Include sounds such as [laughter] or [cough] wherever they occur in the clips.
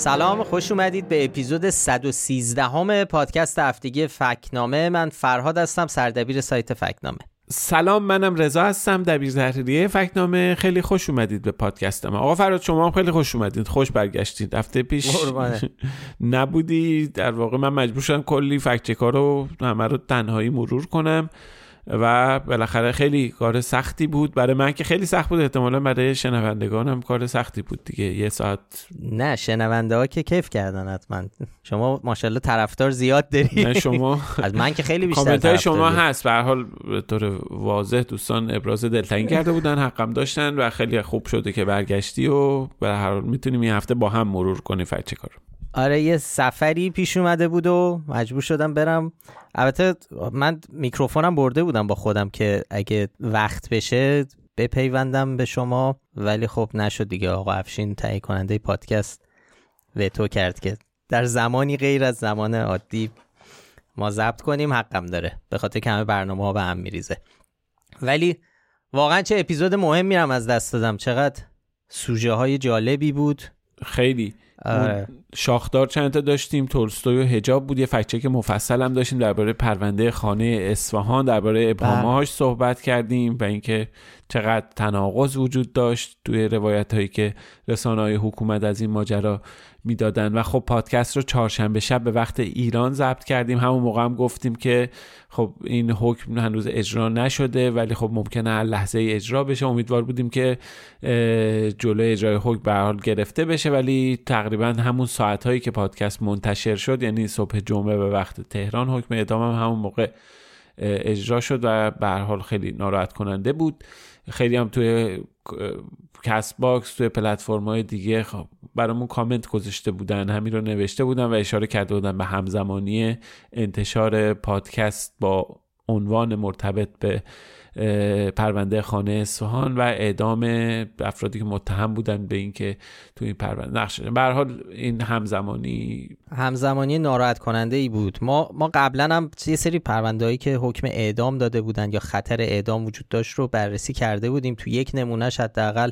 سلام خوش اومدید به اپیزود 113 همه پادکست هفتگی فکنامه. من فرهاد هستم سردبیر سایت فکنامه. سلام منم رضا هستم دبیر تحریریه فکنامه. خیلی خوش اومدید به پادکست ما. آقا فراد شما هم خیلی خوش اومدید. خوش برگشتید. هفته پیش [laughs] نبودی. در واقع من مجبور شدم کلی فکچکا رو همه رو تنهایی مرور کنم. و بالاخره خیلی کار سختی بود برای من که خیلی سخت بود. احتمالا برای شنوندگان هم کار سختی بود دیگه. یه ساعت نه شنونده ها که کیف کردن حتما. شما ماشاءالله طرفدار زیاد داری. نه شما [laughs] از من که خیلی بیشتر کامنت های شما هست. به حال به طور واضح دوستان ابراز دلتنگی کرده بودن حقم داشتن و خیلی خوب شده که برگشتی و به هر حال می‌تونیم این هفته با هم مرور کنیم. فکر کار آره یه سفری پیش اومده بود و مجبور شدم برم. البته من میکروفونم برده بودم با خودم که اگه وقت بشه بپیوندم به شما. ولی خب نشد دیگه. آقا افشین تهیه کننده پادکست وتو کرد که در زمانی غیر از زمان عادی ما ضبط کنیم حقم داره. به خاطر که همه برنامه ها به هم میریزه. ولی واقعا چه اپیزود مهم میرم از دست دادم. چقدر سوژه های جالبی بود. خیلی. شاخدار چند تا داشتیم تولستوی و هجاب بود یه فکچه که مفصل هم داشتیم درباره پرونده خانه اصفهان درباره ابهامهاش بله. صحبت کردیم و اینکه چقدر تناقض وجود داشت توی روایت هایی که رسانه های حکومت از این ماجرا می‌دادن. و خب پادکست رو چهارشنبه شب به وقت ایران ضبط کردیم. همون موقع هم گفتیم که خب این حکم هنوز اجرا نشده ولی خب ممکنه هر لحظه ای اجرا بشه. امیدوار بودیم که جلوی اجرای حکم به حال گرفته بشه ولی تقریبا همون ساعت هایی که پادکست منتشر شد یعنی صبح جمعه به وقت تهران حکم اعدام هم همون موقع اجرا شد و به حال خیلی ناراحت کننده بود. خیلی هم توی کست باکس توی پلتفرم های دیگه خب برامون کامنت گذاشته بودن همین رو نوشته بودن و اشاره کرده بودن به همزمانی انتشار پادکست با عنوان مرتبط به پرونده خانه اصفهان و اعدام افرادی که متهم بودن به اینکه تو این پرونده نقش به حال این همزمانی همزمانی ناراحت کننده ای بود. ما ما قبلا هم یه سری پرونده هایی که حکم اعدام داده بودن یا خطر اعدام وجود داشت رو بررسی کرده بودیم. تو یک نمونهش حداقل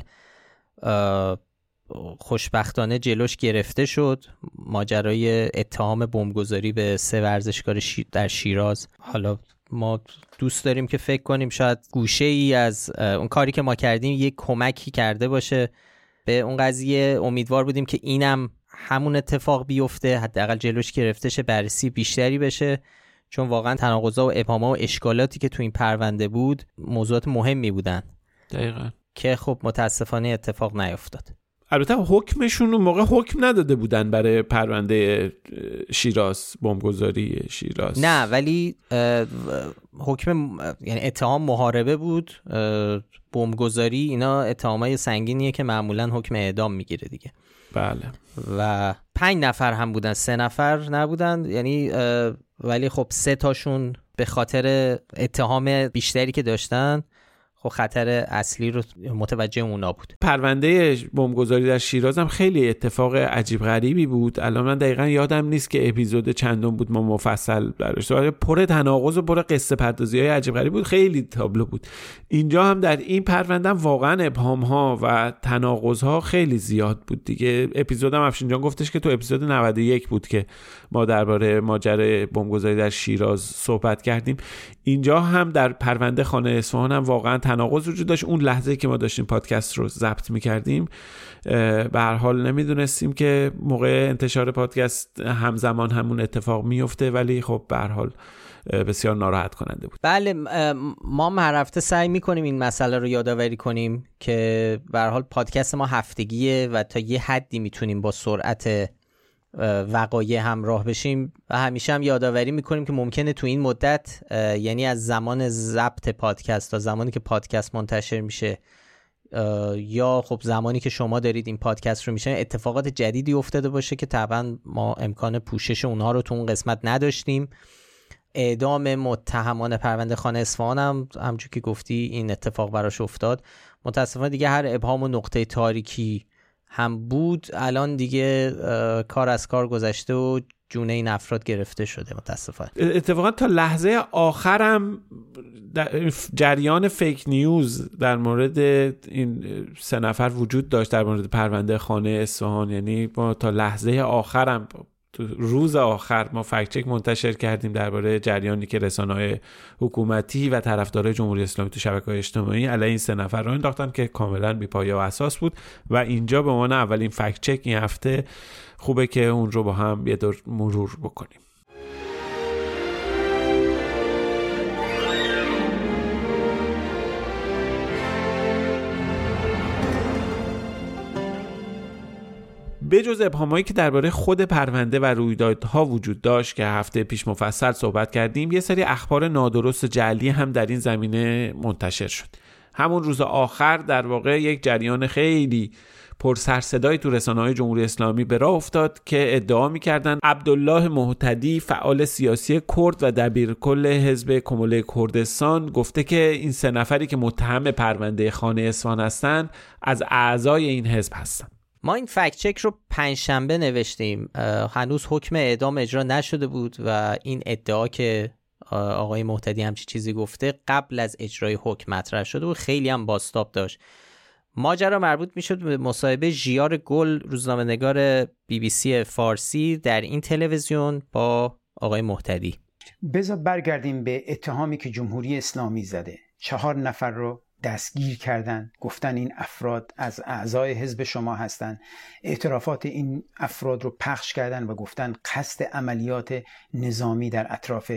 خوشبختانه جلوش گرفته شد. ماجرای اتهام بمبگذاری به سه ورزشکار در شیراز. حالا ما دوست داریم که فکر کنیم شاید گوشه ای از اون کاری که ما کردیم یک کمکی کرده باشه. به اون قضیه امیدوار بودیم که اینم همون اتفاق بیفته حداقل جلوش گرفته شه بررسی بیشتری بشه. چون واقعا تناقضا و ابهامها و اشکالاتی که تو این پرونده بود موضوعات مهمی بودن. دقیقا. که خب متاسفانه اتفاق نیفتاد. البته حکمشون اون موقع حکم نداده بودن برای پرونده شیراز بمبگذاری شیراز. نه ولی حکم یعنی اتهام محاربه بود. بمبگذاری اینا اتهامای سنگینیه که معمولا حکم اعدام می‌گیره دیگه. بله. و پنج نفر هم بودن سه نفر نبودن. یعنی ولی خب سه تاشون به خاطر اتهام بیشتری که داشتن خب خطر اصلی رو متوجه اونا بود. پرونده بمبگذاری در شیراز هم خیلی اتفاق عجیب غریبی بود. الان من دقیقا یادم نیست که اپیزود چندم بود ما مفصل براش پر تناقض و پر قصه پردازی های عجیب غریب بود. خیلی تابلو بود. اینجا هم در این پرونده واقعا ابهام ها و تناقض ها خیلی زیاد بود دیگه. اپیزودم افشین جان گفتش که تو اپیزود 91 بود که ما درباره ماجرای بمبگذاری در شیراز صحبت کردیم. اینجا هم در پرونده خانه اصفهان هم واقعا تناقض وجود داشت. اون لحظه که ما داشتیم پادکست رو ضبط می‌کردیم به هر حال نمی‌دونستیم که موقع انتشار پادکست همزمان همون اتفاق میفته ولی خب به هر حال بسیار ناراحت کننده بود. بله ما هر هفته سعی می‌کنیم این مسئله رو یادآوری کنیم که به حال پادکست ما هفتگیه و تا یه حدی می‌تونیم با سرعت وقایع همراه بشیم و همیشه هم یادآوری می‌کنیم که ممکنه تو این مدت یعنی از زمان ضبط پادکست تا زمانی که پادکست منتشر میشه یا خب زمانی که شما دارید این پادکست رو میشه اتفاقات جدیدی افتاده باشه که طبعا ما امکان پوشش اونها رو تو اون قسمت نداشتیم. اعدام متهمان پرونده خانه اصفهان هم همچون که گفتی این اتفاق براش افتاد. متاسفانه دیگه هر ابهام و نقطه تاریکی هم بود الان دیگه کار از کار گذشته و جون این افراد گرفته شده متاسفانه. اتفاقا تا لحظه آخرم جریان فیک نیوز در مورد این سه نفر وجود داشت در مورد پرونده خانه اصفهان. یعنی ما تا لحظه آخرم تو روز آخر ما فکچک منتشر کردیم درباره جریانی که رسانه های حکومتی و طرفدارای جمهوری اسلامی تو شبکه های اجتماعی علیه این سه نفر رو انداختن که کاملا بی و اساس بود. و اینجا به عنوان اولین فکچک این هفته خوبه که اون رو با هم یه دور مرور بکنیم. بجز ابهامایی که درباره خود پرونده و رویدادها وجود داشت که هفته پیش مفصل صحبت کردیم یه سری اخبار نادرست جلی هم در این زمینه منتشر شد. همون روز آخر در واقع یک جریان خیلی پر صدای تو رسانه های جمهوری اسلامی به راه افتاد که ادعا می‌کردن عبدالله محتدی فعال سیاسی کرد و دبیر کل حزب کموله کردستان گفته که این سه نفری که متهم پرونده خانه اسفان هستند از اعضای این حزب هستند ما این فکت چک رو پنجشنبه نوشتیم. هنوز حکم اعدام اجرا نشده بود و این ادعا که آقای محتدی همچی چیزی گفته قبل از اجرای حکم مطرح شده و خیلی هم باستاب داشت. ماجرا مربوط می‌شد به مصاحبه ژیار گل روزنامه نگار بی بی سی فارسی در این تلویزیون با آقای محتدی بذار برگردیم به اتهامی که جمهوری اسلامی زده. چهار نفر رو دستگیر کردن. گفتن این افراد از اعضای حزب شما هستند اعترافات این افراد رو پخش کردن و گفتن قصد عملیات نظامی در اطراف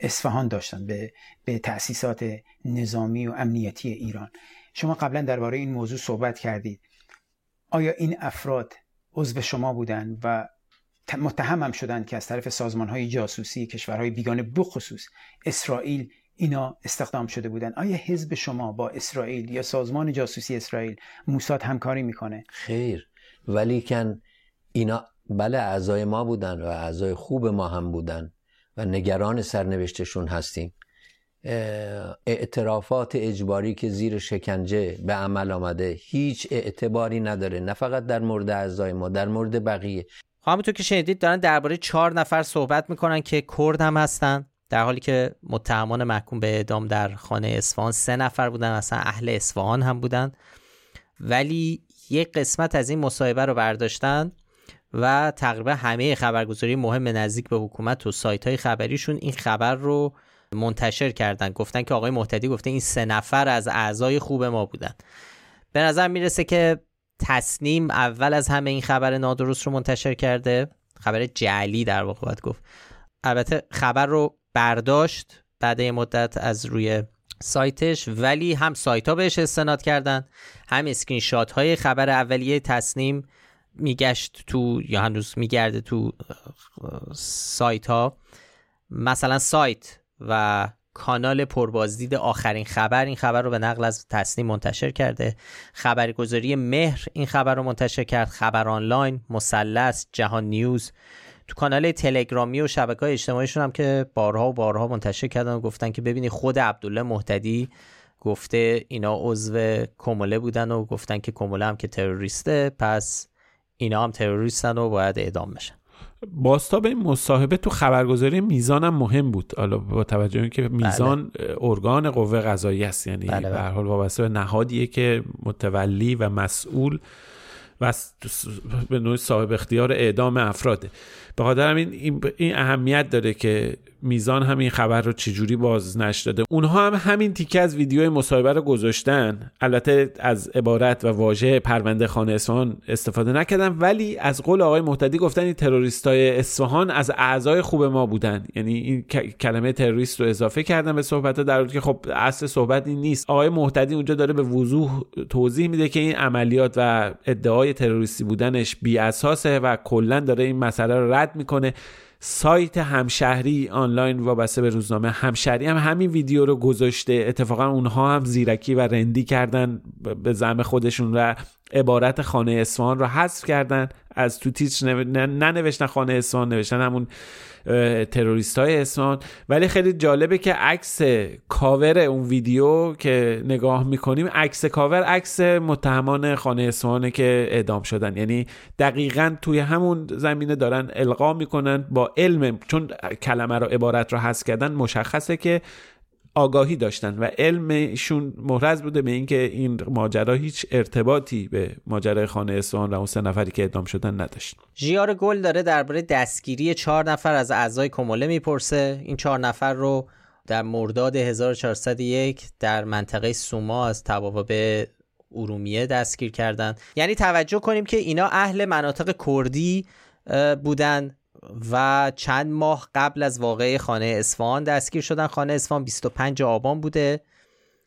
اصفهان داشتن به, به تأسیسات نظامی و امنیتی ایران. شما قبلا درباره این موضوع صحبت کردید. آیا این افراد عضو شما بودند و متهم هم شدند که از طرف سازمان های جاسوسی کشورهای بیگانه بخصوص اسرائیل اینا استخدام شده بودن. آیا حزب شما با اسرائیل یا سازمان جاسوسی اسرائیل موساد همکاری می‌کنه؟ خیر. ولی کن اینا بله اعضای ما بودن و اعضای خوب ما هم بودن و نگران سرنوشتشون هستیم. اعترافات اجباری که زیر شکنجه به عمل آمده هیچ اعتباری نداره. نه فقط در مورد اعضای ما در مورد بقیه. خب، همونطور که شنیدید دارن درباره چهار نفر صحبت می‌کنن که کرد هم هستن. در حالی که متهمان محکوم به اعدام در خانه اصفهان سه نفر بودن اصلا اهل اصفهان هم بودن. ولی یک قسمت از این مصاحبه رو برداشتن و تقریبا همه خبرگزاری مهم نزدیک به حکومت و سایت های خبریشون این خبر رو منتشر کردن. گفتن که آقای محتدی گفته این سه نفر از اعضای خوب ما بودن. به نظر می‌رسه که تصنیم اول از همه این خبر نادرست رو منتشر کرده. خبر جعلی در واقع باید گفت. البته خبر رو برداشت بعد یه مدت از روی سایتش ولی هم سایت ها بهش استناد کردن هم اسکرین شات های خبر اولیه تسنیم میگشت تو یا هنوز میگرده تو سایت ها مثلا سایت و کانال پربازدید آخرین خبر این خبر رو به نقل از تسنیم منتشر کرده. خبرگزاری مهر این خبر رو منتشر کرد. خبر آنلاین مثلث جهان نیوز تو کانال تلگرامی و شبکه های اجتماعیشون هم که بارها و بارها منتشر کردن و گفتن که ببینی خود عبدالله مهتدی گفته اینا عضو کموله بودن و گفتن که کموله هم که تروریسته پس اینا هم تروریستن و باید اعدام بشن. باستا به این مصاحبه تو خبرگزاری میزان هم مهم بود. حالا با توجه که میزان بله. ارگان قوه قضایی است یعنی بله به حال وابسته به نهادیه که متولی و مسئول و به نوع صاحب اختیار اعدام افراده. به خاطر همین این اهمیت داره که میزان همین خبر رو چجوری باز داده اونها هم همین تیکه از ویدیوی مصاحبه رو گذاشتن. البته از عبارت و واژه پرونده خانه اصفهان استفاده نکردن ولی از قول آقای محتدی گفتن این تروریستای اصفهان از اعضای خوب ما بودن. یعنی این کلمه تروریست رو اضافه کردن به صحبت در که خب اصل صحبت این نیست. آقای محتدی اونجا داره به وضوح توضیح میده که این عملیات و ادعای تروریستی بودنش بی اساسه و کلا داره این مسئله رو رد می‌کنه. سایت همشهری آنلاین وابسته به روزنامه همشهری هم همین ویدیو رو گذاشته. اتفاقا اونها هم زیرکی و رندی کردن به زم خودشون و عبارت خانه اصفهان رو حذف کردن. از تو تیتر ننوشتن خانه اصفهان نوشتن همون تروریست های اصفهان ولی خیلی جالبه که عکس کاور اون ویدیو که نگاه می‌کنیم عکس کاور عکس متهمان خانه اصفهانه که اعدام شدن. یعنی دقیقا توی همون زمینه دارن القا می‌کنن با علم چون کلمه رو عبارت رو حذف کردن مشخصه که آگاهی داشتن و علمشون محرز بوده به اینکه این ماجرا هیچ ارتباطی به ماجرای خانه اصفهان و اون سه نفری که اعدام شدن نداشت. ژیار گل داره درباره دستگیری چهار نفر از اعضای کموله می‌پرسه. این چهار نفر رو در مرداد 1401 در منطقه سوما از به ارومیه دستگیر کردن. یعنی توجه کنیم که اینا اهل مناطق کردی بودن. و چند ماه قبل از واقعه خانه اصفهان دستگیر شدن. خانه اصفهان 25 آبان بوده.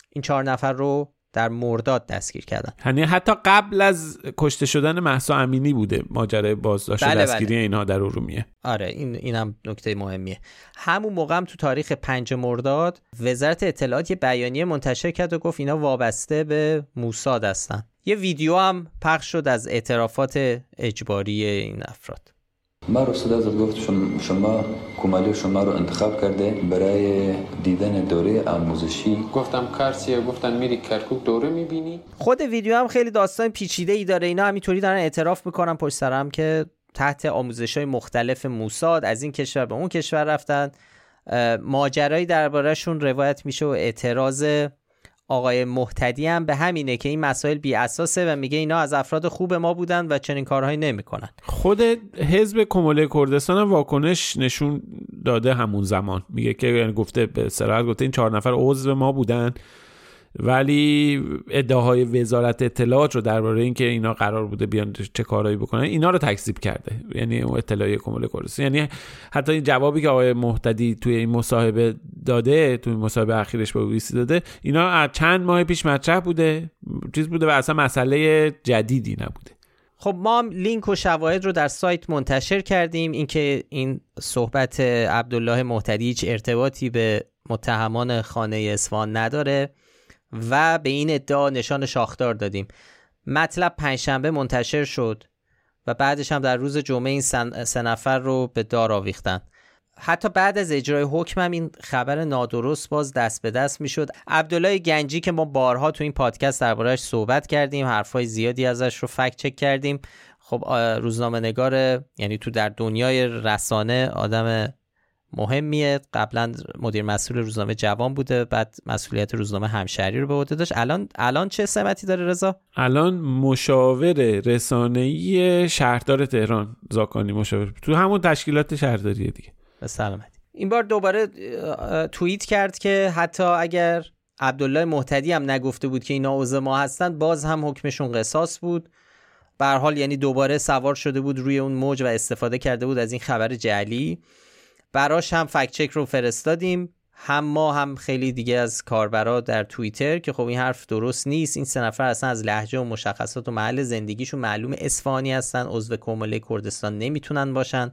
این چهار نفر رو در مرداد دستگیر کردن. یعنی حتی قبل از کشته شدن محسا امینی بوده ماجرای بازداشت بله دستگیری بله. اینها در ارومیه. آره این اینم نکته مهمیه. همون موقع هم تو تاریخ 5 مرداد وزارت اطلاعات یه بیانیه منتشر کرد و گفت اینا وابسته به موساد هستن. یه ویدیو هم پخش شد از اعترافات اجباری این افراد. ما رسول ازت گفت شما کمالی شما رو انتخاب کرده برای دیدن دوره آموزشی. گفتم کارسیه گفتن میری کرکوک دوره می‌بینی. خود ویدیو هم خیلی داستان پیچیده ای داره. اینا همینطوری دارن اعتراف می‌کنن پشت سرم که تحت آموزش های مختلف موساد از این کشور به اون کشور رفتن. ماجرایی دربارهشون روایت میشه و اعتراض آقای محتدی هم به همینه که این مسائل بی اساسه و میگه اینا از افراد خوب ما بودن و چنین کارهایی نمی‌کنن. خود حزب کموله کردستان هم واکنش نشون داده همون زمان. میگه که یعنی گفته به صراحت گفته این چهار نفر عضو ما بودن. ولی ادعاهای وزارت اطلاعات رو درباره اینکه اینا قرار بوده بیان چه کارهایی بکنن اینا رو تکذیب کرده. یعنی اون اطلاعیه کمول کردستان یعنی حتی این جوابی که آقای محتدی توی این مصاحبه داده توی مصاحبه اخیرش به بیسی داده اینا از چند ماه پیش مطرح بوده. چیز بوده و اصلا مسئله جدیدی نبوده. خب ما لینک و شواهد رو در سایت منتشر کردیم. اینکه این صحبت عبدالله محتدی هیچ ارتباطی به متهمان خانه اصفهان نداره. و به این ادعا نشان شاخدار دادیم. مطلب پنجشنبه منتشر شد و بعدش هم در روز جمعه این سه نفر رو به دار آویختن. حتی بعد از اجرای حکم هم این خبر نادرست باز دست به دست می‌شد. عبدالله گنجی که ما بارها تو این پادکست دربارهش صحبت کردیم حرفای زیادی ازش رو فکت چک کردیم. خب روزنامه نگار یعنی تو در دنیای رسانه آدم مهمیه. قبلا مدیر مسئول روزنامه جوان بوده بعد مسئولیت روزنامه همشهری رو به عهده داشت. الان الان چه سمتی داره رضا؟ الان مشاور رسانه‌ای شهردار تهران زاکانی مشاور. تو همون تشکیلات شهرداری دیگه. به سلامتی. این بار دوباره توییت کرد که حتی اگر عبدالله محتدی هم نگفته بود که اینا عضو ما هستن باز هم حکمشون قصاص بود. به حال یعنی دوباره سوار شده بود روی اون موج و استفاده کرده بود از این خبر جعلی. براش هم فکت چک رو فرستادیم. هم ما هم خیلی دیگه از کاربرا در توییتر که خب این حرف درست نیست. این سه نفر اصلا از لحجه و مشخصات و محل زندگیشون معلوم اصفهانی هستن عضو کمله کردستان نمی‌تونن باشن.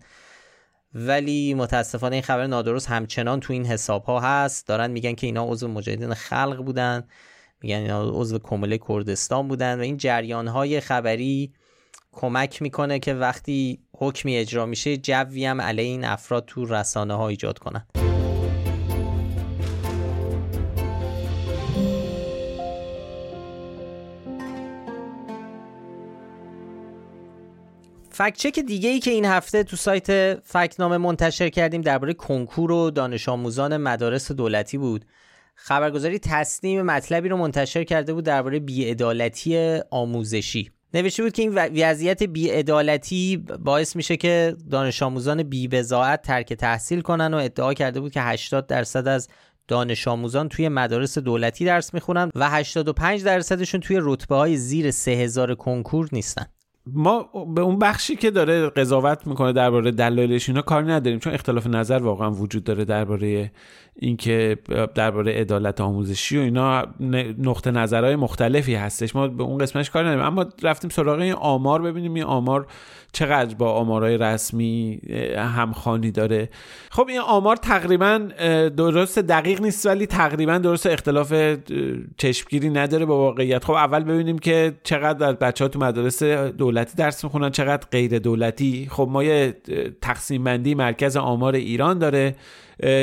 ولی متاسفانه این خبر نادرست همچنان تو این حساب ها هست. دارن میگن که اینا عضو مجاهدین خلق بودن. میگن اینا عضو کمله کردستان بودن و این جریان های خبری کمک می‌کنه که وقتی حکمی اجرا میشه جوی هم علیه این افراد تو رسانه ها ایجاد کنن. فکچک دیگه ای که این هفته تو سایت فکنامه منتشر کردیم درباره کنکور و دانش آموزان مدارس دولتی بود. خبرگزاری تصنیم مطلبی رو منتشر کرده بود درباره بیعدالتی آموزشی. نوشته بود که این وضعیت بیعدالتی باعث میشه که دانش آموزان بیبزاعت ترک تحصیل کنن و ادعا کرده بود که 80 درصد از دانش آموزان توی مدارس دولتی درس می‌خونن و 85 درصدشون توی رتبه های زیر 3000 کنکور نیستن. ما به اون بخشی که داره قضاوت می‌کنه درباره دلایلش اینا کاری نداریم چون اختلاف نظر واقعا وجود داره درباره اینکه درباره عدالت آموزشی و اینا نقطه نظرهای مختلفی هستش. ما به اون قسمتش کاری نداریم. اما رفتیم سراغ این آمار ببینیم این آمار چقدر با آمارهای رسمی همخانی داره. خب این آمار تقریبا درست دقیق نیست ولی تقریبا درست اختلاف چشمگیری نداره با واقعیت. خب اول ببینیم که چقدر بچه ها تو مدارس دولت دولتی درس می‌خونن چقدر غیر دولتی. خب ما یه تقسیم بندی مرکز آمار ایران داره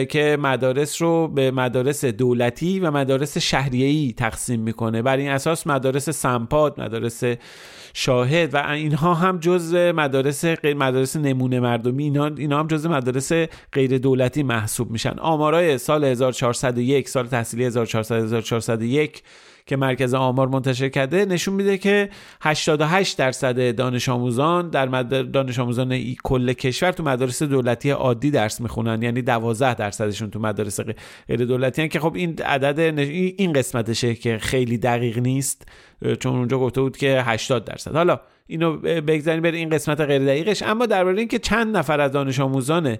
که مدارس رو به مدارس دولتی و مدارس شهریه‌ای تقسیم می‌کنه. بر این اساس مدارس سمپاد مدارس شاهد و اینها هم جز مدارس مدارس نمونه مردمی اینا, اینا هم جز مدارس غیر دولتی محسوب میشن. آمارای سال 1401 سال تحصیلی 1400 1401 که مرکز آمار منتشر کرده نشون میده که 88 درصد دانش آموزان در دانش آموزان کل کشور تو مدارس دولتی عادی درس می‌خونن یعنی 12 درصدشون تو مدارس غیر دولتی هن که خب این عدد این قسمتشه که خیلی دقیق نیست چون اونجا گفته بود که 80 درصد. حالا اینو بگذاریم بر این قسمت غیر دقیقش. اما درباره اینکه چند نفر از دانش آموزان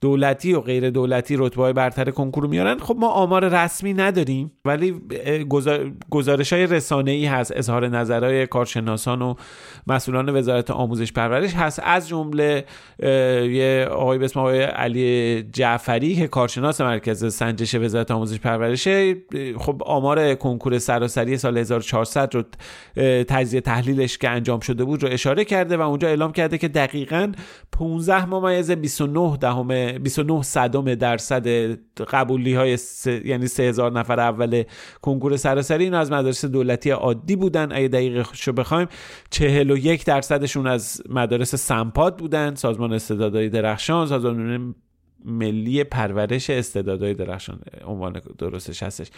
دولتی و غیر دولتی رتبه های برتر کنکور میارن خب ما آمار رسمی نداریم ولی گزارش های رسانه ای هست اظهار نظرهای کارشناسان و مسئولان وزارت آموزش پرورش هست. از جمله یه آقای به اسم آقای علی جعفری که کارشناس مرکز سنجش وزارت آموزش پرورشه خب آمار کنکور سراسری سال 1400 رو تجزیه تحلیلش که انجام شده بود رو اشاره کرده و اونجا اعلام کرده که دقیقا 15 ممیز 29 دهم 29 صدم درصد قبولی های س... یعنی 3000 نفر اول کنکور سراسری. این از مدارس دولتی عادی بودن. اگه دقیق شو بخوایم 41 درصدشون از مدارس سمپاد بودن. سازمان استعدادهای درخشان سازمان ملی پرورش استعدادهای درخشان عنوان درستش هستش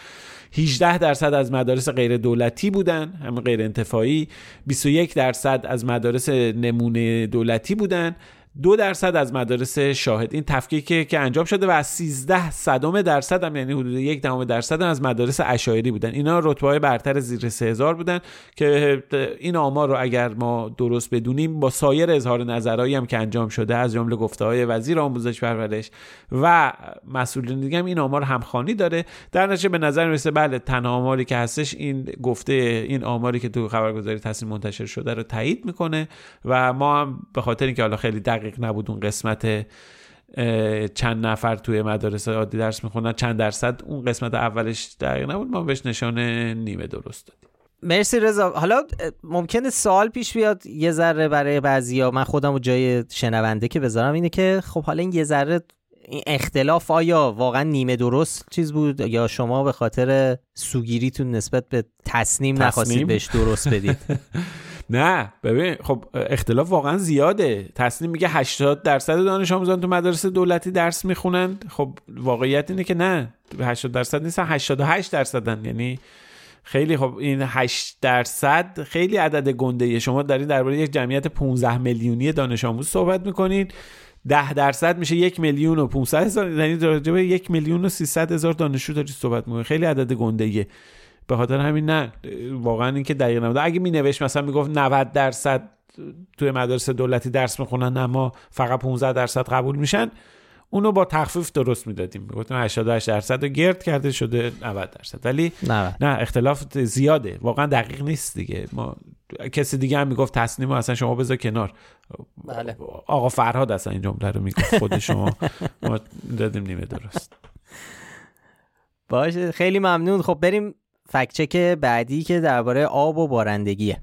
18 درصد از مدارس غیر دولتی بودن هم غیر انتفاعی 21 درصد از مدارس نمونه دولتی بودن. دو درصد از مدارس شاهد. این تفکیکی که انجام شده و از 13 صدم درصد هم یعنی حدود یک دهم درصد از مدارس اشایری بودن. اینا رتبه های برتر زیر 3000 بودن که این آمار رو اگر ما درست بدونیم با سایر اظهار نظرهایی هم که انجام شده از جمله گفته های وزیر آموزش پرورش و مسئولین دیگه هم این آمار همخوانی داره. در نتیجه به نظر می‌رسه بله تنها آماری که هستش این گفته این آماری که تو خبرگزاری تصمیم منتشر شده رو تایید می‌کنه و ما هم به خاطر اینکه حالا خیلی دقیق نبود اون قسمت چند نفر توی مدارس عادی درس می‌خونن چند درصد اون قسمت اولش دقیق نبود. ما بهش نشان نیمه درست دادیم. مرسی رضا. حالا ممکنه سوال پیش بیاد. یه ذره برای بعضیا. من خودم و جای شنونده که بذارم اینه که خب حالا این یه ذره این اختلاف آیا واقعا نیمه درست چیز بود یا شما به خاطر سوگیریتون نسبت به تصنیم؟ نخواستید بهش درست بدید؟ [laughs] نه ببین خب اختلاف واقعا زیاده. تصنیم میگه 80 درصد دانش آموزان تو مدارس دولتی درس می‌خونن. خب واقعیت اینه که نه 80 درصد نیستن 88 درصدن. یعنی خیلی خب این 8 درصد خیلی عدد گنده شما دارین درباره یک جمعیت 15 میلیونی دانش آموز صحبت می‌کنین. 10 درصد میشه یک میلیون و 500 هزار. یعنی در یک میلیون و 300 هزار دانشجو داری صحبت می‌کنین خیلی عدد گنده به خاطر همین نه واقعا اینکه دقیق نبوده اگه می نوشت مثلا می‌گفت 90 درصد توی مدارس دولتی درس می‌خونن اما فقط 15 درصد قبول میشن اونو با تخفیف درست می‌دادیم. می‌گفتیم 88 درصد رو گرد کرده شده 90 درصد. ولی 90. نه اختلاف زیاده. واقعا دقیق نیست دیگه. ما کسی دیگه هم می‌گفت تصنیم اصلا شما بذار کنار. بله. آقا فرهاد اصلا این جمله رو می‌گفت خود شما. ما دادیم نیمه درست. باشه خیلی ممنون. خب بریم فکچک بعدی که درباره آب و بارندگیه.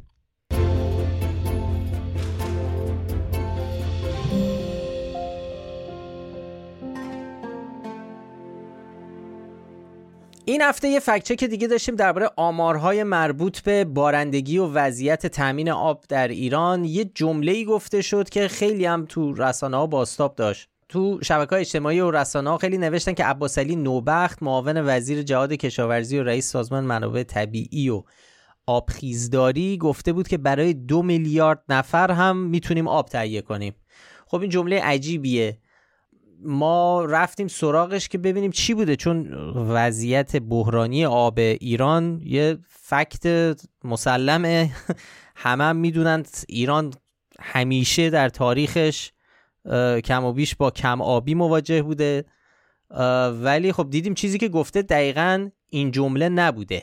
این هفته یه فکچک دیگه داشتیم درباره آمارهای مربوط به بارندگی و وضعیت تامین آب در ایران. یه جمله ای گفته شد که خیلی هم تو رسانه ها باستاب داشت. تو شبکه اجتماعی و رسانه ها خیلی نوشتن که عباس علی نوبخت معاون وزیر جهاد کشاورزی و رئیس سازمان منابع طبیعی و آبخیزداری گفته بود که برای دو میلیارد نفر هم می‌تونیم آب تهیه کنیم. خب این جمله عجیبیه. ما رفتیم سراغش که ببینیم چی بوده چون وضعیت بحرانی آب ایران یه فکت مسلمه. [laughs] همه هم می‌دونن ایران همیشه در تاریخش کم و بیش با کم آبی مواجه بوده. ولی خب دیدیم چیزی که گفته دقیقا این جمله نبوده.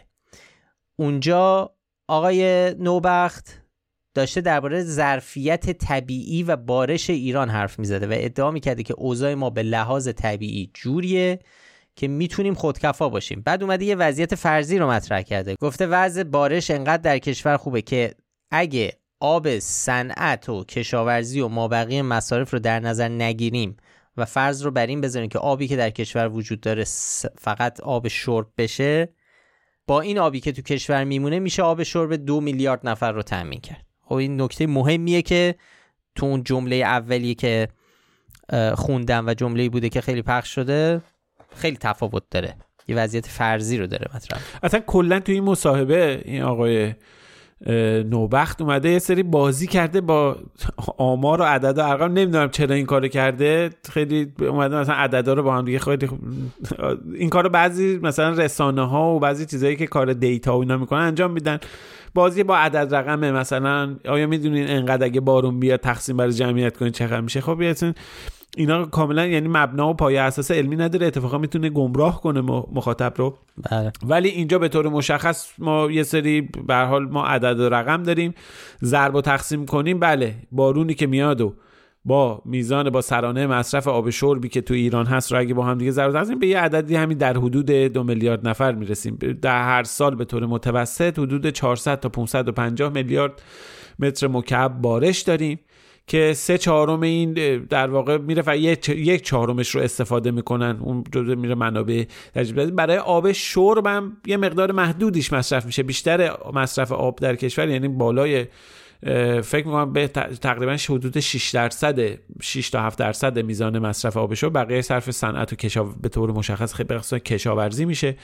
اونجا آقای نوبخت داشته درباره ظرفیت طبیعی و بارش ایران حرف می‌زده و ادعا می‌کرده که اوضاع ما به لحاظ طبیعی جوریه که می‌تونیم خودکفا باشیم. بعد اومده یه وضعیت فرضی رو مطرح کرده. گفته وضع بارش انقدر در کشور خوبه که اگه آب صنعت و کشاورزی و مابقی مصارف رو در نظر نگیریم و فرض رو بر این بذاریم که آبی که در کشور وجود داره فقط آب شرب بشه با این آبی که تو کشور میمونه میشه آب شرب دو میلیارد نفر رو تأمین کرد. خب این نکته مهمیه که تو اون جمله اولیه که خوندم و جمله بوده که خیلی پخش شده خیلی تفاوت داره. یه وضعیت فرضی رو داره مطرح. اصلا کلا تو این مصاحبه این آقای نوبخت اومده یه سری بازی کرده با آمار و عدد و ارقام. نمی‌دونم چرا این کارو کرده. خیلی اومده مثلا عددا رو با هم دیگه خیلی این کارو بعضی مثلا رسانه ها و بعضی چیزایی که کار دیتا و اینا می‌کنن انجام میدن. بازی با عدد رقمه مثلا. آیا می‌دونین انقدر اگه بارون بیاد تقسیم برای جمعیت کنین چقدر میشه؟ خب اینا کاملا یعنی مبنا و پایه اساس علمی نداره اتفاقا می‌تونه گمراه کنه مخاطب رو. بله. ولی اینجا به طور مشخص ما یه سری به حال ما عدد و رقم داریم ضرب و تقسیم کنیم. بله بارونی که میاد و با میزان با سرانه مصرف آب شربی که تو ایران هست رو اگه با هم دیگه ضرب تقسیم به یه عددی همین در حدود دو میلیارد نفر می‌رسیم. در هر سال به طور متوسط حدود 400 تا 550 میلیارد متر مکعب بارش داریم. که سه چهارم این در واقع میره و یک چهارمش رو استفاده می‌کنن. اون جزء میره منابع تجربه برای آب شرب هم یه مقدار محدودیش مصرف میشه. بیشتر مصرف آب در کشور یعنی بالای فکر می‌کنم به تقریبا حدود 6 درصد 6 تا 7 درصد میزان مصرف آب شو بقیه صرف صنعت و کشا به طور مشخص خیلی کشاورزی میشه.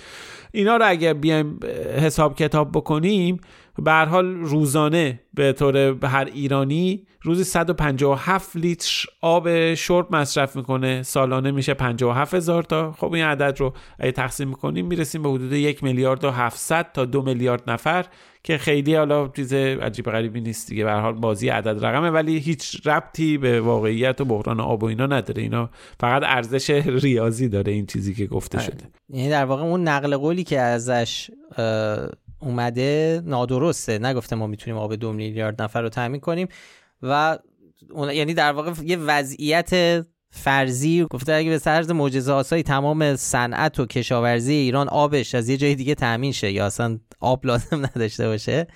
اینا رو اگر بیایم حساب کتاب بکنیم به حال روزانه به طور هر ایرانی روزی 157 لیتر آب شرب مصرف می‌کنه. سالانه میشه 57 هزار تا. خب این عدد رو اگه تقسیم می‌کنیم می‌رسیم به حدود یک میلیارد و 700 تا دو میلیارد نفر. که خیلی حالا چیز عجیب غریبی نیست دیگه. به حال بازی عدد رقمه ولی هیچ ربطی به واقعیت و بحران آب و اینا نداره. اینا فقط ارزش ریاضی داره این چیزی که گفته آره. شده. یعنی در واقع اون نقل قولی که ازش اومده نادرسته. نگفته ما می‌تونیم آب دو میلیارد نفر رو تامین کنیم و یعنی در واقع یه وضعیت فرضی گفته اگه به سرز معجزه آسایی تمام صنعت و کشاورزی ایران آبش از یه جای دیگه تامین شه یا اصلا آب لازم [laughs] نداشته باشه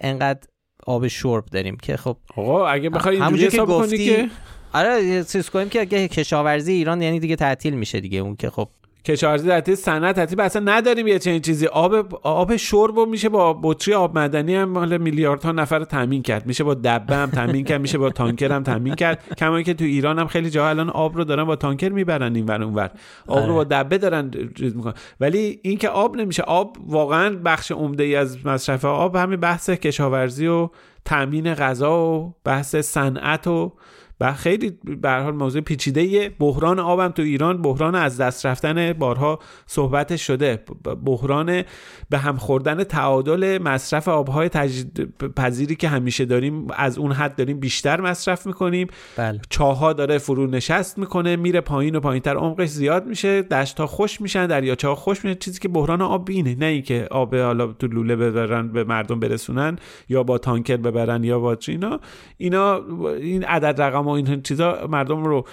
انقدر آب شرب داریم که خب آقا اگه بخوای اینجوری حساب کنی که آره چیز کنیم که اگه کشاورزی ایران یعنی دیگه تعطیل میشه دیگه اون که خب کشاورزی در صنعت ترتیب اصلا نداریم یه چنین چیزی. آب آب شرب میشه با بطری آب مدنی هم مال میلیاردها نفر تامین کرد. میشه با دبه هم تامین کرد میشه با تانکر هم تامین کرد. کما که تو ایران هم خیلی جا الان آب رو دارن با تانکر می‌برن این ور اونور آب رو با آره. دبه دارن چیز می‌کنن. ولی اینکه آب نمیشه. آب واقعا بخش عمده ای از مصرف آب. همین بحث کشاورزی و تامین غذا و بحث صنعت و و خیلی به حال موضوع پیچیده بحران آبم تو ایران بحران از دست رفتن بارها صحبت شده. بحران به هم خوردن تعادل مصرف آبهای تجدید پذیری که همیشه داریم از اون حد داریم بیشتر مصرف می‌کنیم. بله. چاها داره فرو نشست می‌کنه میره پایین و پایینتر عمقش زیاد میشه دشت ها خوش میشن دریاچه ها خوش میشن. چیزی که بحران آب بینه نه اینکه آب حالا تو لوله ببرن به مردم برسونن یا با تانکر ببرن یا با اینا. اینا این عدد رقم و این چیزا مردم رو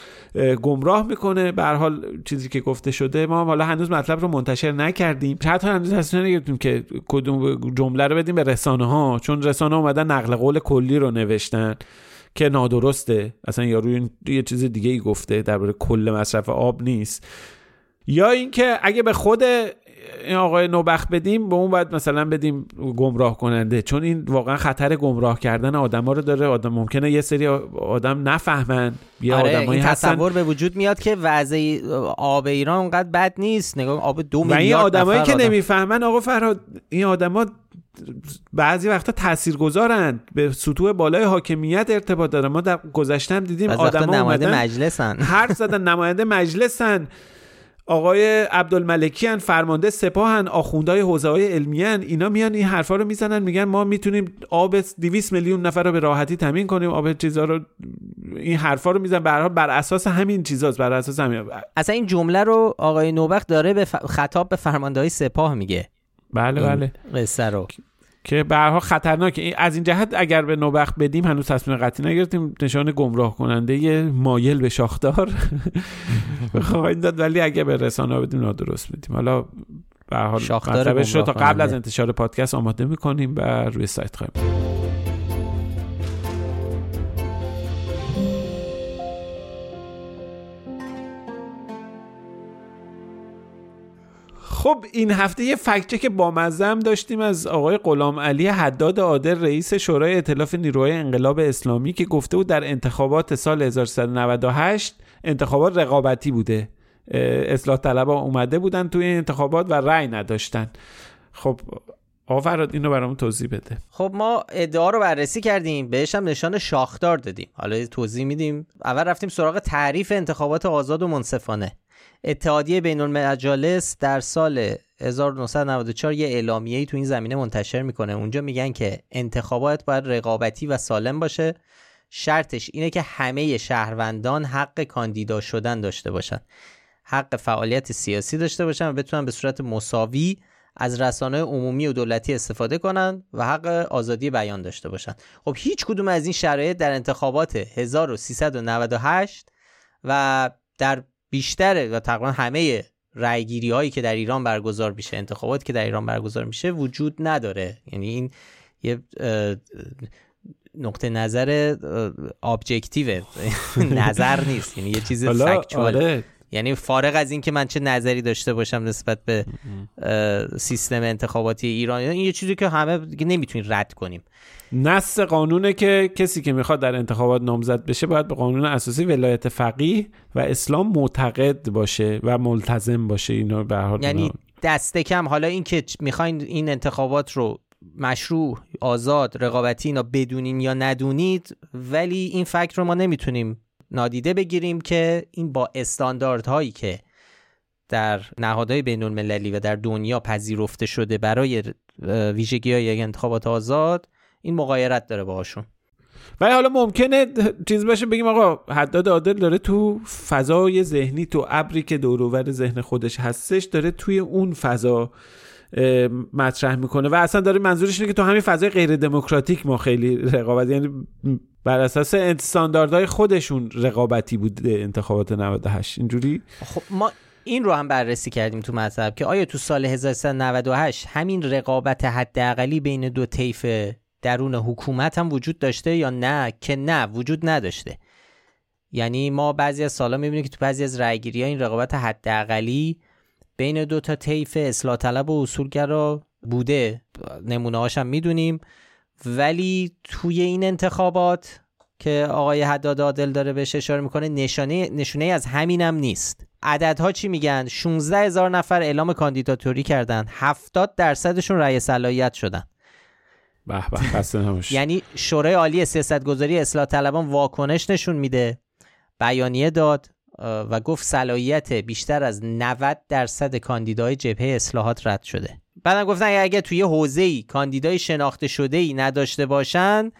گمراه می‌کنه. به حال چیزی که گفته شده ما حالا هنوز مطلب رو منتشر نکردیم. حتی هنوز تصمیم نگرفتیم که کدوم جمله رو بدیم به رسانه ها چون رسانه اومدن نقل قول کلی رو نوشتن که نادرسته. اصلا یارو یه چیز دیگه ای گفته درباره کل مصرف آب نیست. یا اینکه اگه به خود این آقای نوبخت بدیم به اون باید مثلا بدیم گمراه کننده. چون این واقعا خطر گمراه کردن آدما رو داره. آدم ممکنه یه سری آدم نفهمن. یه آره آدمایی این تصور به وجود میاد که وضع آب ایران اونقدر بد نیست. نگاه آب دو میلیارد و این آدمایی که آدم. نمی‌فهمن آقا فرهاد این آدما بعضی وقتا تاثیرگذارند به سطوح بالای حاکمیت ارتباط دارن. ما در گذشتم دیدیم آدما نماینده مجلسن. حرف زدن. نماینده مجلسن. آقای عبدالملکیان فرمانده سپاهن آخوندهای حوزه های علمیان اینا میان این حرفا رو می‌زنن میگن ما می‌تونیم آب 200 میلیون نفر رو به راحتی تامین کنیم آب چیزا رو این حرفا رو می‌زنن. بر, بر اساس همین چیزاست بر اساس همین. اصلا این جمله رو آقای نوبخت داره به خطاب به فرمانده های سپاه میگه. بله بله. قصه رو. که به خطرناکه از این جهت اگر به نوبخت بدیم هنوز تصمیم قطعی نگرفتیم. نشان گمراه کننده یه مایل به شاخدار. [laughs] بخواهیم داد ولی اگر به رسانه بدیم نادرست بدیم. حالا به حال رو تا قبل از انتشار پادکست آماده می‌کنیم و روی سایت خواهیم خب این هفته یه فکچه که با مزم داشتیم از آقای غلام علی حداد عادل رئیس شورای ائتلاف نیروهای انقلاب اسلامی که گفته بود در انتخابات سال 1398 انتخابات رقابتی بوده. اصلاح طلبها اومده بودن توی انتخابات و رأی نداشتن. خب آقا فراد اینو برامون توضیح بده. خب ما ادعا رو بررسی کردیم. بهش هم نشان شاخدار دادیم. حالا توضیح میدیم. اول رفتیم سراغ تعریف انتخابات آزاد و منصفانه. اتحادیه بین المجالس در سال 1994 یه اعلامیه‌ای تو این زمینه منتشر می‌کنه. اونجا میگن که انتخابات باید رقابتی و سالم باشه. شرطش اینه که همه شهروندان حق کاندیدا شدن داشته باشن. حق فعالیت سیاسی داشته باشن و بتونن به صورت مساوی از رسانه عمومی و دولتی استفاده کنند و حق آزادی بیان داشته باشند خب هیچ کدوم از این شرایط در انتخابات 1398 و در بیشتر و تقریبا همه رأیگیری هایی که در ایران برگزار میشه انتخابات که در ایران برگزار میشه وجود نداره. یعنی این یه نقطه نظر objective [laughs] نظر نیست. یعنی یه چیز factual یعنی فارغ از اینکه من چه نظری داشته باشم نسبت به سیستم انتخاباتی ایران این یه چیزی که همه نمی‌تونیم رد کنیم. نص قانونه که کسی که می‌خواد در انتخابات نامزد بشه باید به قانون اساسی ولایت فقیه و اسلام معتقد باشه و ملتزم باشه. اینو به حال یعنی دست کم. حالا اینکه می‌خواین این انتخابات رو مشروع آزاد رقابتی اینا بدونین یا ندونید ولی این فکر رو ما نمی‌تونیم نادیده بگیریم که این با استانداردهایی که در نهادهای بین المللی و در دنیا پذیرفته شده برای ویژگی های انتخابات آزاد این مقایرت داره باهاشون. ولی حالا ممکنه چیز باشه بگیم آقا حداد عادل داره تو فضای ذهنی تو ابری که دورور ذهن خودش هستش داره توی اون فضا مطرح می‌کنه و اصلا داره منظورش اینه که تو همین فضای غیر دموکراتیک ما خیلی رقابت یعنی بر اساس استانداردهای خودشون رقابتی بوده انتخابات 98 اینجوری؟ خب ما این رو هم بررسی کردیم تو مطلب که آیا تو سال 1398 همین رقابت حداقلی بین دو طیف درون حکومت هم وجود داشته یا نه؟ که نه وجود نداشته. یعنی ما بعضی از سالا می‌بینیم که تو بعضی از رأیگیری این رقابت حداقلی بین دو تا طیف اصلاح طلب و اصولگرا بوده. نمونه هاشم می‌دونیم. ولی توی این انتخابات که آقای حداد عادل داره بهش اشاره می‌کنه نشانه نشونه از همینم نیست. عددها چی میگن؟ 16 هزار نفر اعلام کاندیداتوری کردن. 70 درصدشون رأی صلاحیت شدن. به به یعنی شورای عالی سیاستگذاری اصلاح طلبان واکنش نشون میده. بیانیه داد و گفت صلاحیت بیشتر از 90 درصد کاندیدای جبهه اصلاحات رد شده. بعدم گفتن اگه توی حوزه ای کاندیدای شناخته شده ای نداشته باشن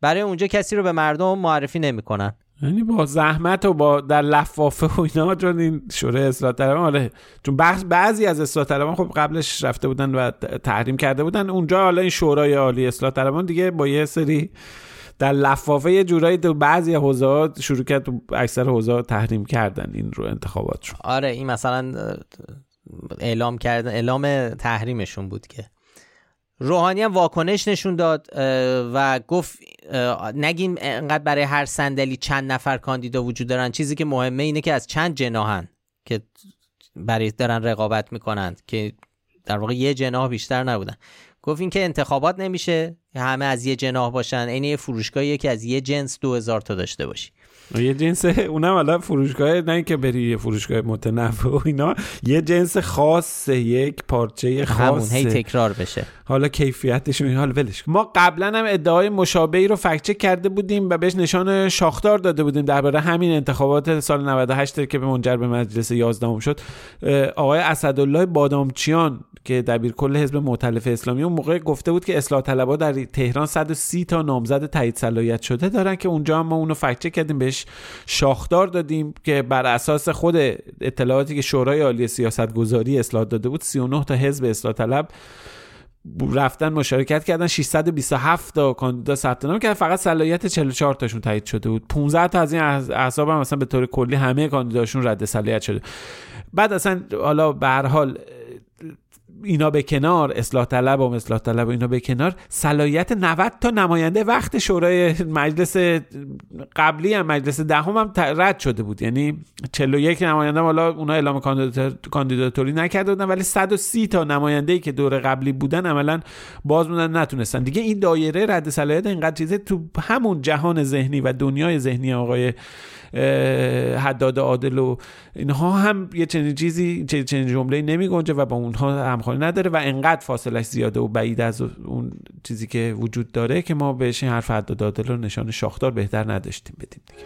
برای اونجا کسی رو به مردم معرفی نمی‌کنن. یعنی با زحمت و با در لفافه و اینا چون این شورای اصلاح طلبان آره چون بخش بعضی از اصلاح طلبان خب قبلش رفته بودن و تحریم کرده بودن اونجا حالا این شورای عالی اصلاح طلبان دیگه با یه سری در لفافه یه جورایی تو بعضی حوزه شروع کرد تو اکثر حوزه تحریم کردن این رو انتخابات رو آره این مثلا اعلام کردن اعلام تحریمشون بود که. روحانی هم واکنش نشون داد و گفت نگین انقدر برای هر صندلی چند نفر کاندیدا وجود دارن. چیزی که مهمه اینه که از چند جناهن که برای دارن رقابت می‌کنند که در واقع یه جناح بیشتر نبودن. گفت این که انتخابات نمیشه همه از یه جناح باشن. این یه فروشگاهیه که از یه جنس دو هزار تا داشته باشی. یه جنس اونم حالا فروشگاه نه که بری یه فروشگاه متنوع و اینا یه جنس خاص یک پارچه خاص همون هی تکرار بشه. حالا کیفیتش این حال ولش ما قبلا هم ادعای مشابهی رو فکچک کرده بودیم و بهش نشان شاخدار داده بودیم. درباره همین انتخابات سال 98 که به منجر به مجلس 11 شد. آقای اسدالله بادامچیان که دبیر کل حزب مؤتلف اسلامی اون موقع گفته بود که اصلاح طلبها در تهران 130 تا نامزد تایید صلاحیت شده دارن که اونجا هم ما اونو فکچک کردیم بهش شاخدار دادیم که بر اساس خود اطلاعاتی که شورای عالی سیاست گذاری اصلاح داده بود 39 تا حزب اصلاح طلب رفتن مشارکت کردن 627 تا کاندیدا ثبت نام کردن. فقط صلاحیت 44 تاشون تایید شده بود. 15 تا از این احزاب هم مثلا به طور کلی همه کاندیداشون رد صلاحیت شده. بعد اصلا حالا به هر حال اینا به کنار اصلاح طلب و اصلاح طلب و اینا به کنار صلاحیت 90 تا نماینده وقت شورای مجلس قبلی هم مجلس دهم هم رد شده بود. یعنی 41 نماینده حالا اونا اعلام کاندیداتوری نکرده بودن ولی 130 تا نماینده ای که دور قبلی بودن عملا باز موندن نتونستن. دیگه این دایره رد صلاحیت اینقدر چیزه تو همون جهان ذهنی و دنیای ذهنی آقای حداد عادل و اینها هم یه چنین چیزی چنین جمله نمی گنجه و با اونها همخوانی نداره و انقدر فاصلش زیاده و بعید از اون چیزی که وجود داره که ما بهش این حرف حداد عادل رو نشان شاخدار بهتر نداشتیم بدیم دیگه.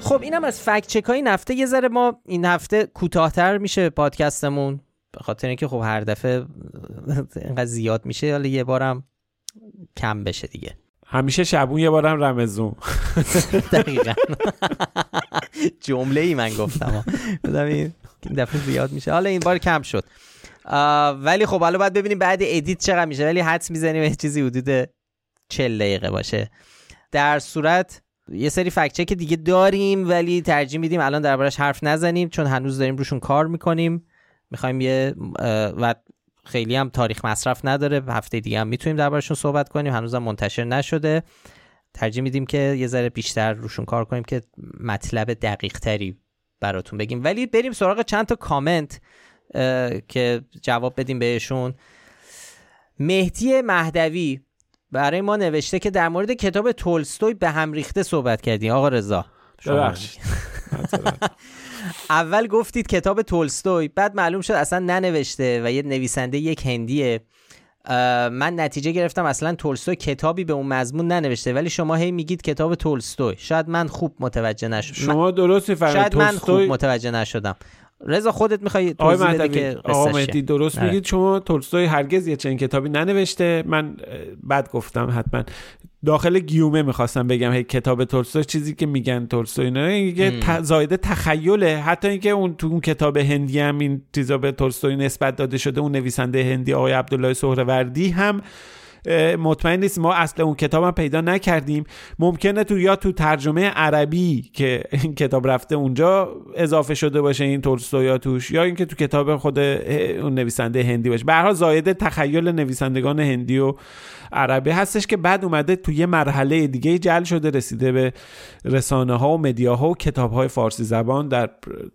خب اینم از فکت چک های نفته. یه ذره ما این هفته کوتاهتر میشه پادکستمون. خاطر اینکه خب هر دفعه اینقدر زیاد میشه حالا یه بارم کم بشه دیگه. همیشه شبون یه بارم رمزون. دقیقا. جمله ای من گفتم. این دفعه زیاد میشه. حالا این بار کم شد. ولی خب حالا باید ببینیم بعد ادیت چقدر میشه. ولی حدس می‌زنیم یه چیزی حدود 40 دقیقه باشه. در صورت یه سری فکچه که دیگه داریم ولی ترجیح میدیم الان دربارش حرف نزنیم چون هنوز داریم روشون کار می‌کنیم. می‌خوایم یه و خیلی هم تاریخ مصرف نداره. هفته دیگه هم می‌تونیم دربارشون صحبت کنیم. هنوزم منتشر نشده. ترجیح میدیم که یه ذره بیشتر روشون کار کنیم که مطلب دقیق تری براتون بگیم. ولی بریم سراغ چند تا کامنت که جواب بدیم بهشون. مهدی مهدوی برای ما نوشته که در مورد کتاب تولستوی به هم ریخته صحبت کردیم آقا رضا. اول گفتید کتاب تولستوی بعد معلوم شد اصلا ننوشته و یه نویسنده یک هندیه. من نتیجه گرفتم اصلا تولستوی کتابی به اون مضمون ننوشته ولی شما هی میگید کتاب تولستوی. شاید من خوب متوجه نشدم. شما درست می‌فهمید شاید من خوب متوجه نشدم. رضا خودت می‌خوای توضیح بده که آقا مهدی درست آره. میگید شما تولستوی هرگز یه چنین کتابی ننوشته. من بعد گفتم حتما. داخل گیومه می‌خواستم بگم هی کتاب تولستوی چیزی که میگن تولستوی نه یه زایده تخیله. حتی اینکه اون تو اون کتاب هندی هم این چیزا به تولستوی نسبت داده شده اون نویسنده هندی آقای عبدالله سهروردی هم مطمئن نیست. ما اصل اون کتاب هم پیدا نکردیم. ممکنه تو یا تو ترجمه عربی که این کتاب رفته اونجا اضافه شده باشه این تولستویا توش یا اینکه تو کتاب خود اون نویسنده هندی باشه. به زایده تخیل نویسندگان هندی و عربی هستش که بعد اومده تو یه مرحله دیگه جل شده رسیده به رسانه ها و مدیاها و کتاب های فارسی زبان در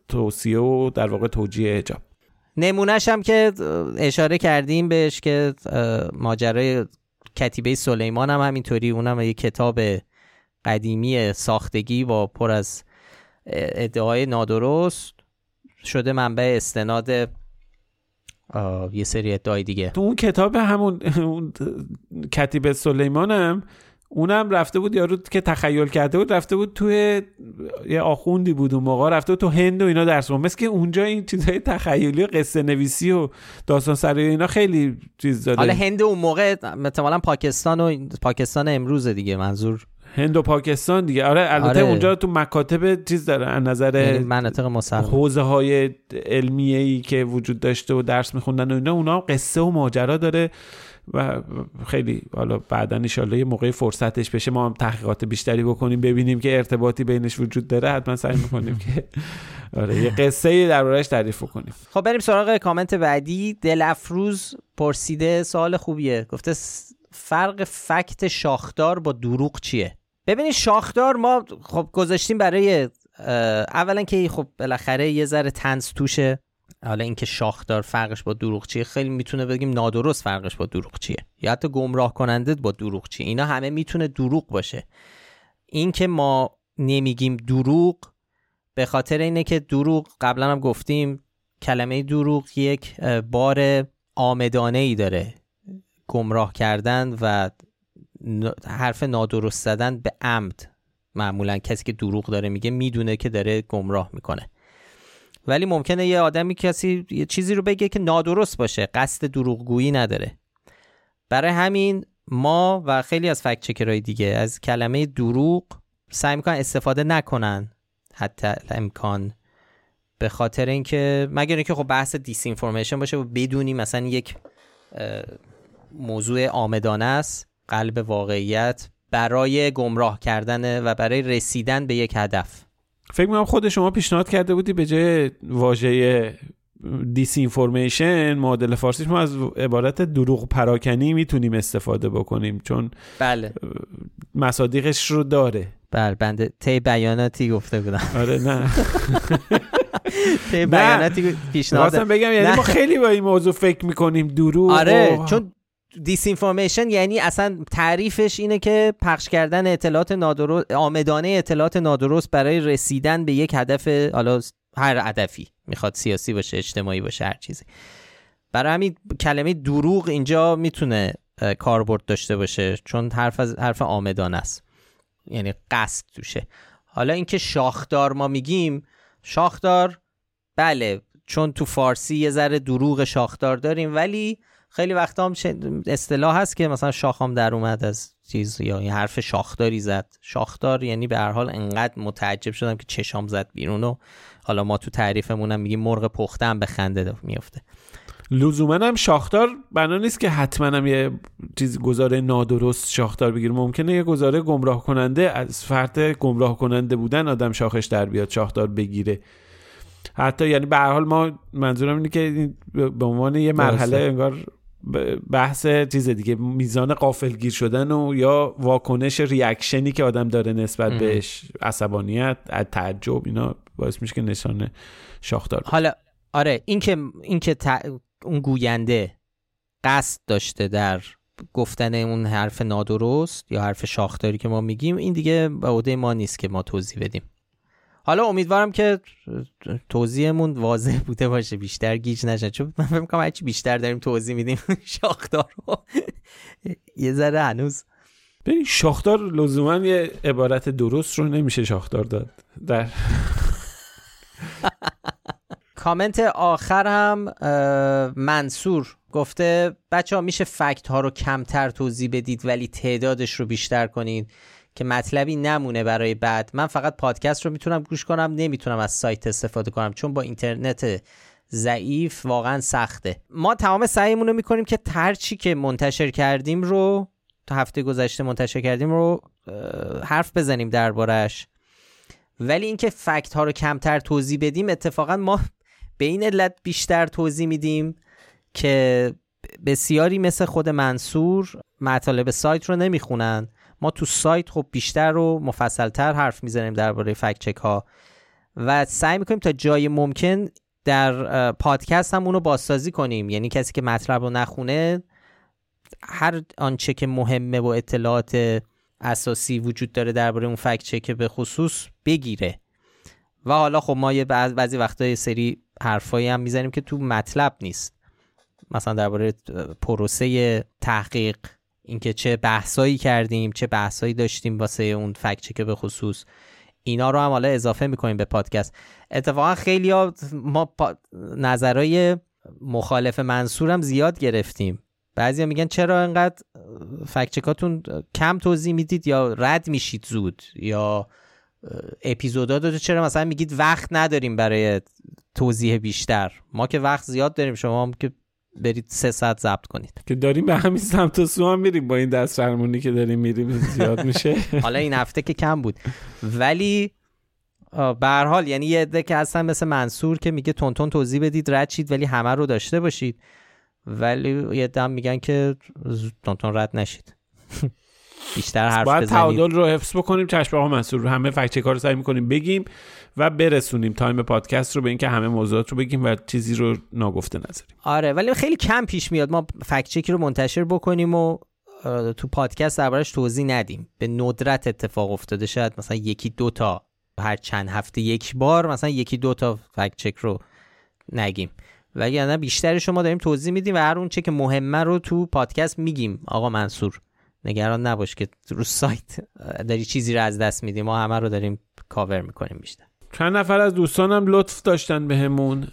توصیه و در واقع توجیه حجاب نمونهش هم که اشاره کردیم بهش که ماجرای کتیبه سلیمان هم همینطوری اونم یه کتاب قدیمی ساختگی و پر از ادعای نادرست شده منبع استناد یه سری ادعای دیگه. تو اون کتاب همون کتیبه سلیمان هم اونم رفته بود یارو که تخیل کرده بود رفته بود توی یه آخوندی بود اون موقع رفته بود تو هند و اینا درس بود مثل که اونجا این چیزهای تخیلی و قصه نویسی و داستان سرایی اینا خیلی چیز داره حالا هند اون موقع مثلا پاکستان و پاکستان امروز دیگه منظور. هند و پاکستان دیگه. آره البته آره. اونجا تو مکاتب چیز داره از نظر یعنی مناطق مسلم حوزه های علمیه ای که وجود داشته و درس میخوندن و اینا اونا قصه و ماجرا داره. و خیلی حالا بعدا ان یه موقع فرصتش بشه ما هم تحقیقات بیشتری بکنیم ببینیم که ارتباطی بینش وجود داره. حتما سعی می‌کنیم که [laughs] آره یه قصه ای دربارش تعریف کنیم خب بریم سراغ کامنت بعدی. دل افروز پرسیده سوال خوبیه. گفته فرق فکت شاخدار با دروغ چیه؟ ببینید شاخدار ما خب گذاشتیم برای اولا که خب بالاخره یه ذره تنز توشه. حالا اینکه شاخدار فرقش با دروغ چیه خیلی می‌تونه بگیم نادرست فرقش با دروغ چیه. یا حتی گمراه کننده با دروغ چیه. اینا همه می‌تونه دروغ باشه. اینکه ما نمیگیم دروغ به خاطر اینه که دروغ قبلا هم گفتیم کلمه دروغ یک بار آمدانه ای داره. گمراه کردن و حرف نادرست زدن به عمد. معمولا کسی که دروغ داره میگه می‌دونه که داره گمراه می‌کنه. ولی ممکنه یه آدمی کسی یه چیزی رو بگه که نادرست باشه قصد دروغگویی نداره. برای همین ما و خیلی از فکت دیگه از کلمه دروغ سعی می‌کنن استفاده نکنن حتی امکان. به خاطر اینکه مگر اینکه خب بحث دیس اینفورمیشن باشه و بدونی مثلا یک موضوع آمدانه است قلب واقعیت برای گمراه کردن و برای رسیدن به یک هدف. فکر می‌کنم خود شما پیشنهاد کرده بودی به جای واژه دیس اینفورمیشن معادل فارسیش ما از عبارت دروغ پراکنی می‌تونیم استفاده بکنیم چون بله. مصادیقش رو داره. بله بنده تی بیاناتی گفته بودم. آره نه. [laughs] تی بیاناتی پیشنهاد بگم یعنی ما خیلی با این موضوع فکر می‌کنیم دروغ آره چون دیس اینفورمیشن یعنی اصلا تعریفش اینه که پخش کردن اطلاعات نادرست آمدانه اطلاعات نادرست برای رسیدن به یک هدف حالا هر هدفی می‌خواد سیاسی باشه اجتماعی باشه هر چیزی. برای همین کلمه دروغ اینجا می‌تونه کاربرد داشته باشه چون حرف از حرف آمدانه است. یعنی قصد توشه. حالا اینکه شاخدار ما میگیم شاخدار بله چون تو فارسی یه ذره دروغ شاخدار داریم ولی خیلی وقتا هم اصطلاح هست که مثلا شاخام در اومد از چیز یا این حرف شاخداری زد. شاخدار یعنی به هر حال انقدر متعجب شدم که چشام زد بیرون و حالا ما تو تعریفمون هم میگیم مرغ پخته هم به خنده میفته لزوما هم شاخدار بنا نیست که حتما هم یه چیز گزاره نادرست شاخدار بگیر ممکنه یه گزاره گمراه کننده از فرد گمراه کننده بودن آدم شاخش در بیاد شاخدار بگیره. حتی یعنی به هر حال ما منظورم اینه که به عنوان یه مرحله انگار بحث چیز دیگه میزان قافلگیر شدن و یا واکنش ریاکشنی که آدم داره نسبت بهش عصبانیت تعجب اینا باعث میشه که نشانه شاخدار حالا آره این که این که اون گوینده قصد داشته در گفتن اون حرف نادرست یا حرف شاخداری که ما میگیم این دیگه به عهده ما نیست که ما توضیح بدیم. حالا امیدوارم که توضیحمون واضح بوده باشه بیشتر گیج نشه. چون من فکر می‌کنم هرچی بیشتر داریم توضیح میدیم [laughs] شاخدار رو [laughs] یه ذره هنوز. ببین شاخدار لزوما یه عبارت درست رو نمیشه شاخدار داد. در [laughs] کامنت آخر هم منصور گفته بچه ها میشه فکت ها رو کمتر توضیح بدید ولی تعدادش رو بیشتر کنید. که مطلبی نمونه برای بعد. من فقط پادکست رو می‌تونم گوش کنم نمی‌تونم از سایت استفاده کنم چون با اینترنت ضعیف واقعا سخته. ما تمام سعیمون رو می‌کنیم که ترچی که منتشر کردیم رو تا هفته گذشته منتشر کردیم رو حرف بزنیم دربارش ولی اینکه فکت ها رو کمتر توضیح بدیم اتفاقا ما به این علت بیشتر توضیح میدیم که بسیاری مثل خود منصور مطالب سایت رو نمی‌خونن. ما تو سایت خب بیشتر و مفصلتر حرف می‌زنیم درباره فکت چک ها و سعی می‌کنیم تا جای ممکن در پادکست هم اونو بازسازی کنیم. یعنی کسی که مطلب رو نخونه هر آنچه که مهمه و اطلاعات اساسی وجود داره درباره اون فکت چک به خصوص بگیره. و حالا خب ما یه بعضی وقتا یه سری حرفایی هم می‌زنیم که تو مطلب نیست. مثلا درباره پروسه تحقیق اینکه چه بحثایی کردیم چه بحثایی داشتیم واسه اون فکت که به خصوص. اینا رو هم حالا اضافه می‌کنیم به پادکست. اتفاقا خیلی ها ما پا... نظرهای مخالف منصورم زیاد گرفتیم. بعضی میگن چرا انقدر فکچکاتون کم توضیح می‌دید یا رد میشید زود؟ یا اپیزودا چرا مثلا میگید وقت نداریم برای توضیح بیشتر؟ ما که وقت زیاد داریم شما هم که برید سه ساعت ضبط کنید. که داریم به همین سمت و سو هم میریم با این دست فرمونی که داریم میریم زیاد میشه. [laughs] حالا این هفته که کم بود. ولی به هر حال یعنی یه عده که هستن مثل منصور که میگه تند تند توضیح بدید رد شید ولی همه رو داشته باشید. ولی یه عده هم میگن که تند تند رد نشید. [laughs] بیشتر حرف باید تعادل رو حفظ بکنیم. چشم آقا منصور همه fact رو سعی می‌کنیم بگیم. و برسونیم time پادکست رو به اینکه همه موضوعات رو بگیم و چیزی رو ناگفته نذاریم. آره ولی خیلی کم پیش میاد. ما fact رو منتشر بکنیم و تو پادکست دربارش توضیح ندیم. به ندرت اتفاق افتاده. شاید مثلا یکی دو تا هر چند هفته یک بار مثلا یکی دو تا فکت چک رو نگیم. و یعنی بیشتر شما داریم توضیح میدیم و هر اون چه که مهمه رو تو پادکست میگیم. آقا منصور نگران نباش که رو سایت داری چیزی رو از دست میدیم ما همه رو داریم کاور می‌کنیم بیشتر. چند نفر از دوستانم لطف داشتن بهمون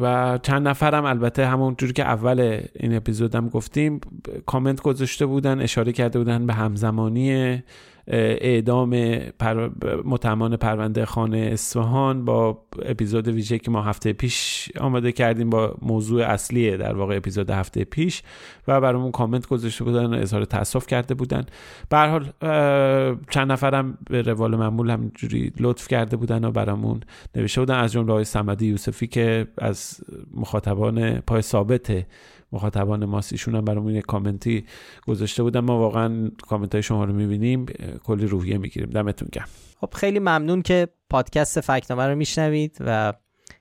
و چند نفرم البته همون جوری که اول این اپیزودم گفتیم کامنت گذاشته بودن اشاره کرده بودن به همزمانی اعدام پر... متمان پرونده خانه اصفهان با اپیزود ویژه که ما هفته پیش آماده کردیم با موضوع اصلی در واقع اپیزود هفته پیش و برامون کامنت گذاشته بودن و اظهار تاسف کرده بودن. به حال چند نفرم به روال معمول همجوری لطف کرده بودن و برامون نوشته بودن. از جمله آقای صمدی یوسفی که از مخاطبان پای ثابت مخاطبان ماست ایشون هم برامون یک کامنتی گذاشته بودن. ما واقعا کامنت های شما رو می‌بینیم. کلی روحیه می‌گیریم. دمتون گرم. خب خیلی ممنون که پادکست فکت‌نامه رو میشنوید و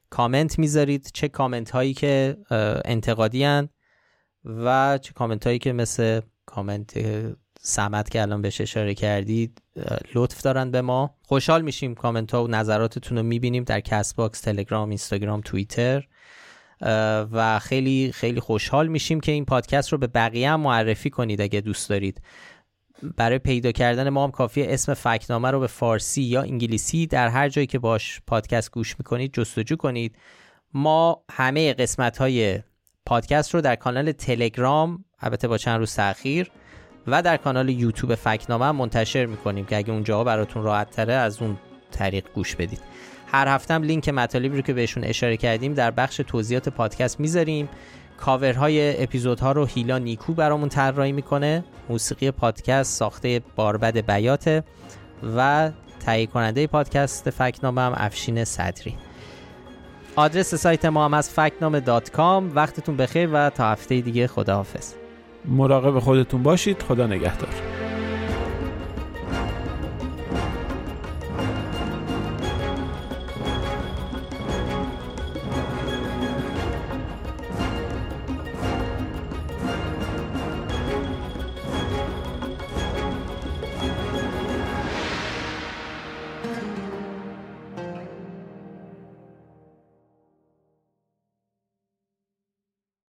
کامنت می‌ذارید. چه کامنت هایی که انتقادی هن و چه کامنت هایی که مثل کامنت سمت که الان بهش اشاره کردید لطف دارن به ما. خوشحال میشیم کامنت ها و نظراتتون رو می‌بینیم در کست باکس تلگرام اینستاگرام توییتر. و خیلی خیلی خوشحال میشیم که این پادکست رو به بقیه هم معرفی کنید اگه دوست دارید. برای پیدا کردن ما هم کافیه اسم فکنامه رو به فارسی یا انگلیسی در هر جایی که باش پادکست گوش می‌کنید جستجو کنید. ما همه قسمت های پادکست رو در کانال تلگرام البته با چند روز تاخیر و در کانال یوتیوب فکنامه منتشر می‌کنیم که اگه اونجا براتون راحت تره از اون طریق گوش بدید. هر هفته هم لینک مطالبی رو که بهشون اشاره کردیم در بخش توضیحات پادکست می‌ذاریم. کاورهای اپیزودها رو هیلا نیکو برامون طراحی می‌کنه. موسیقی پادکست ساخته باربد بیاته و تهیه کننده پادکست فکت‌نامه هم افشین صدری. آدرس سایت ما هم از فکت‌نامه dot com. وقتتون بخیر و تا هفته دیگه خداحافظ. مراقب خودتون باشید. خدا نگهدار.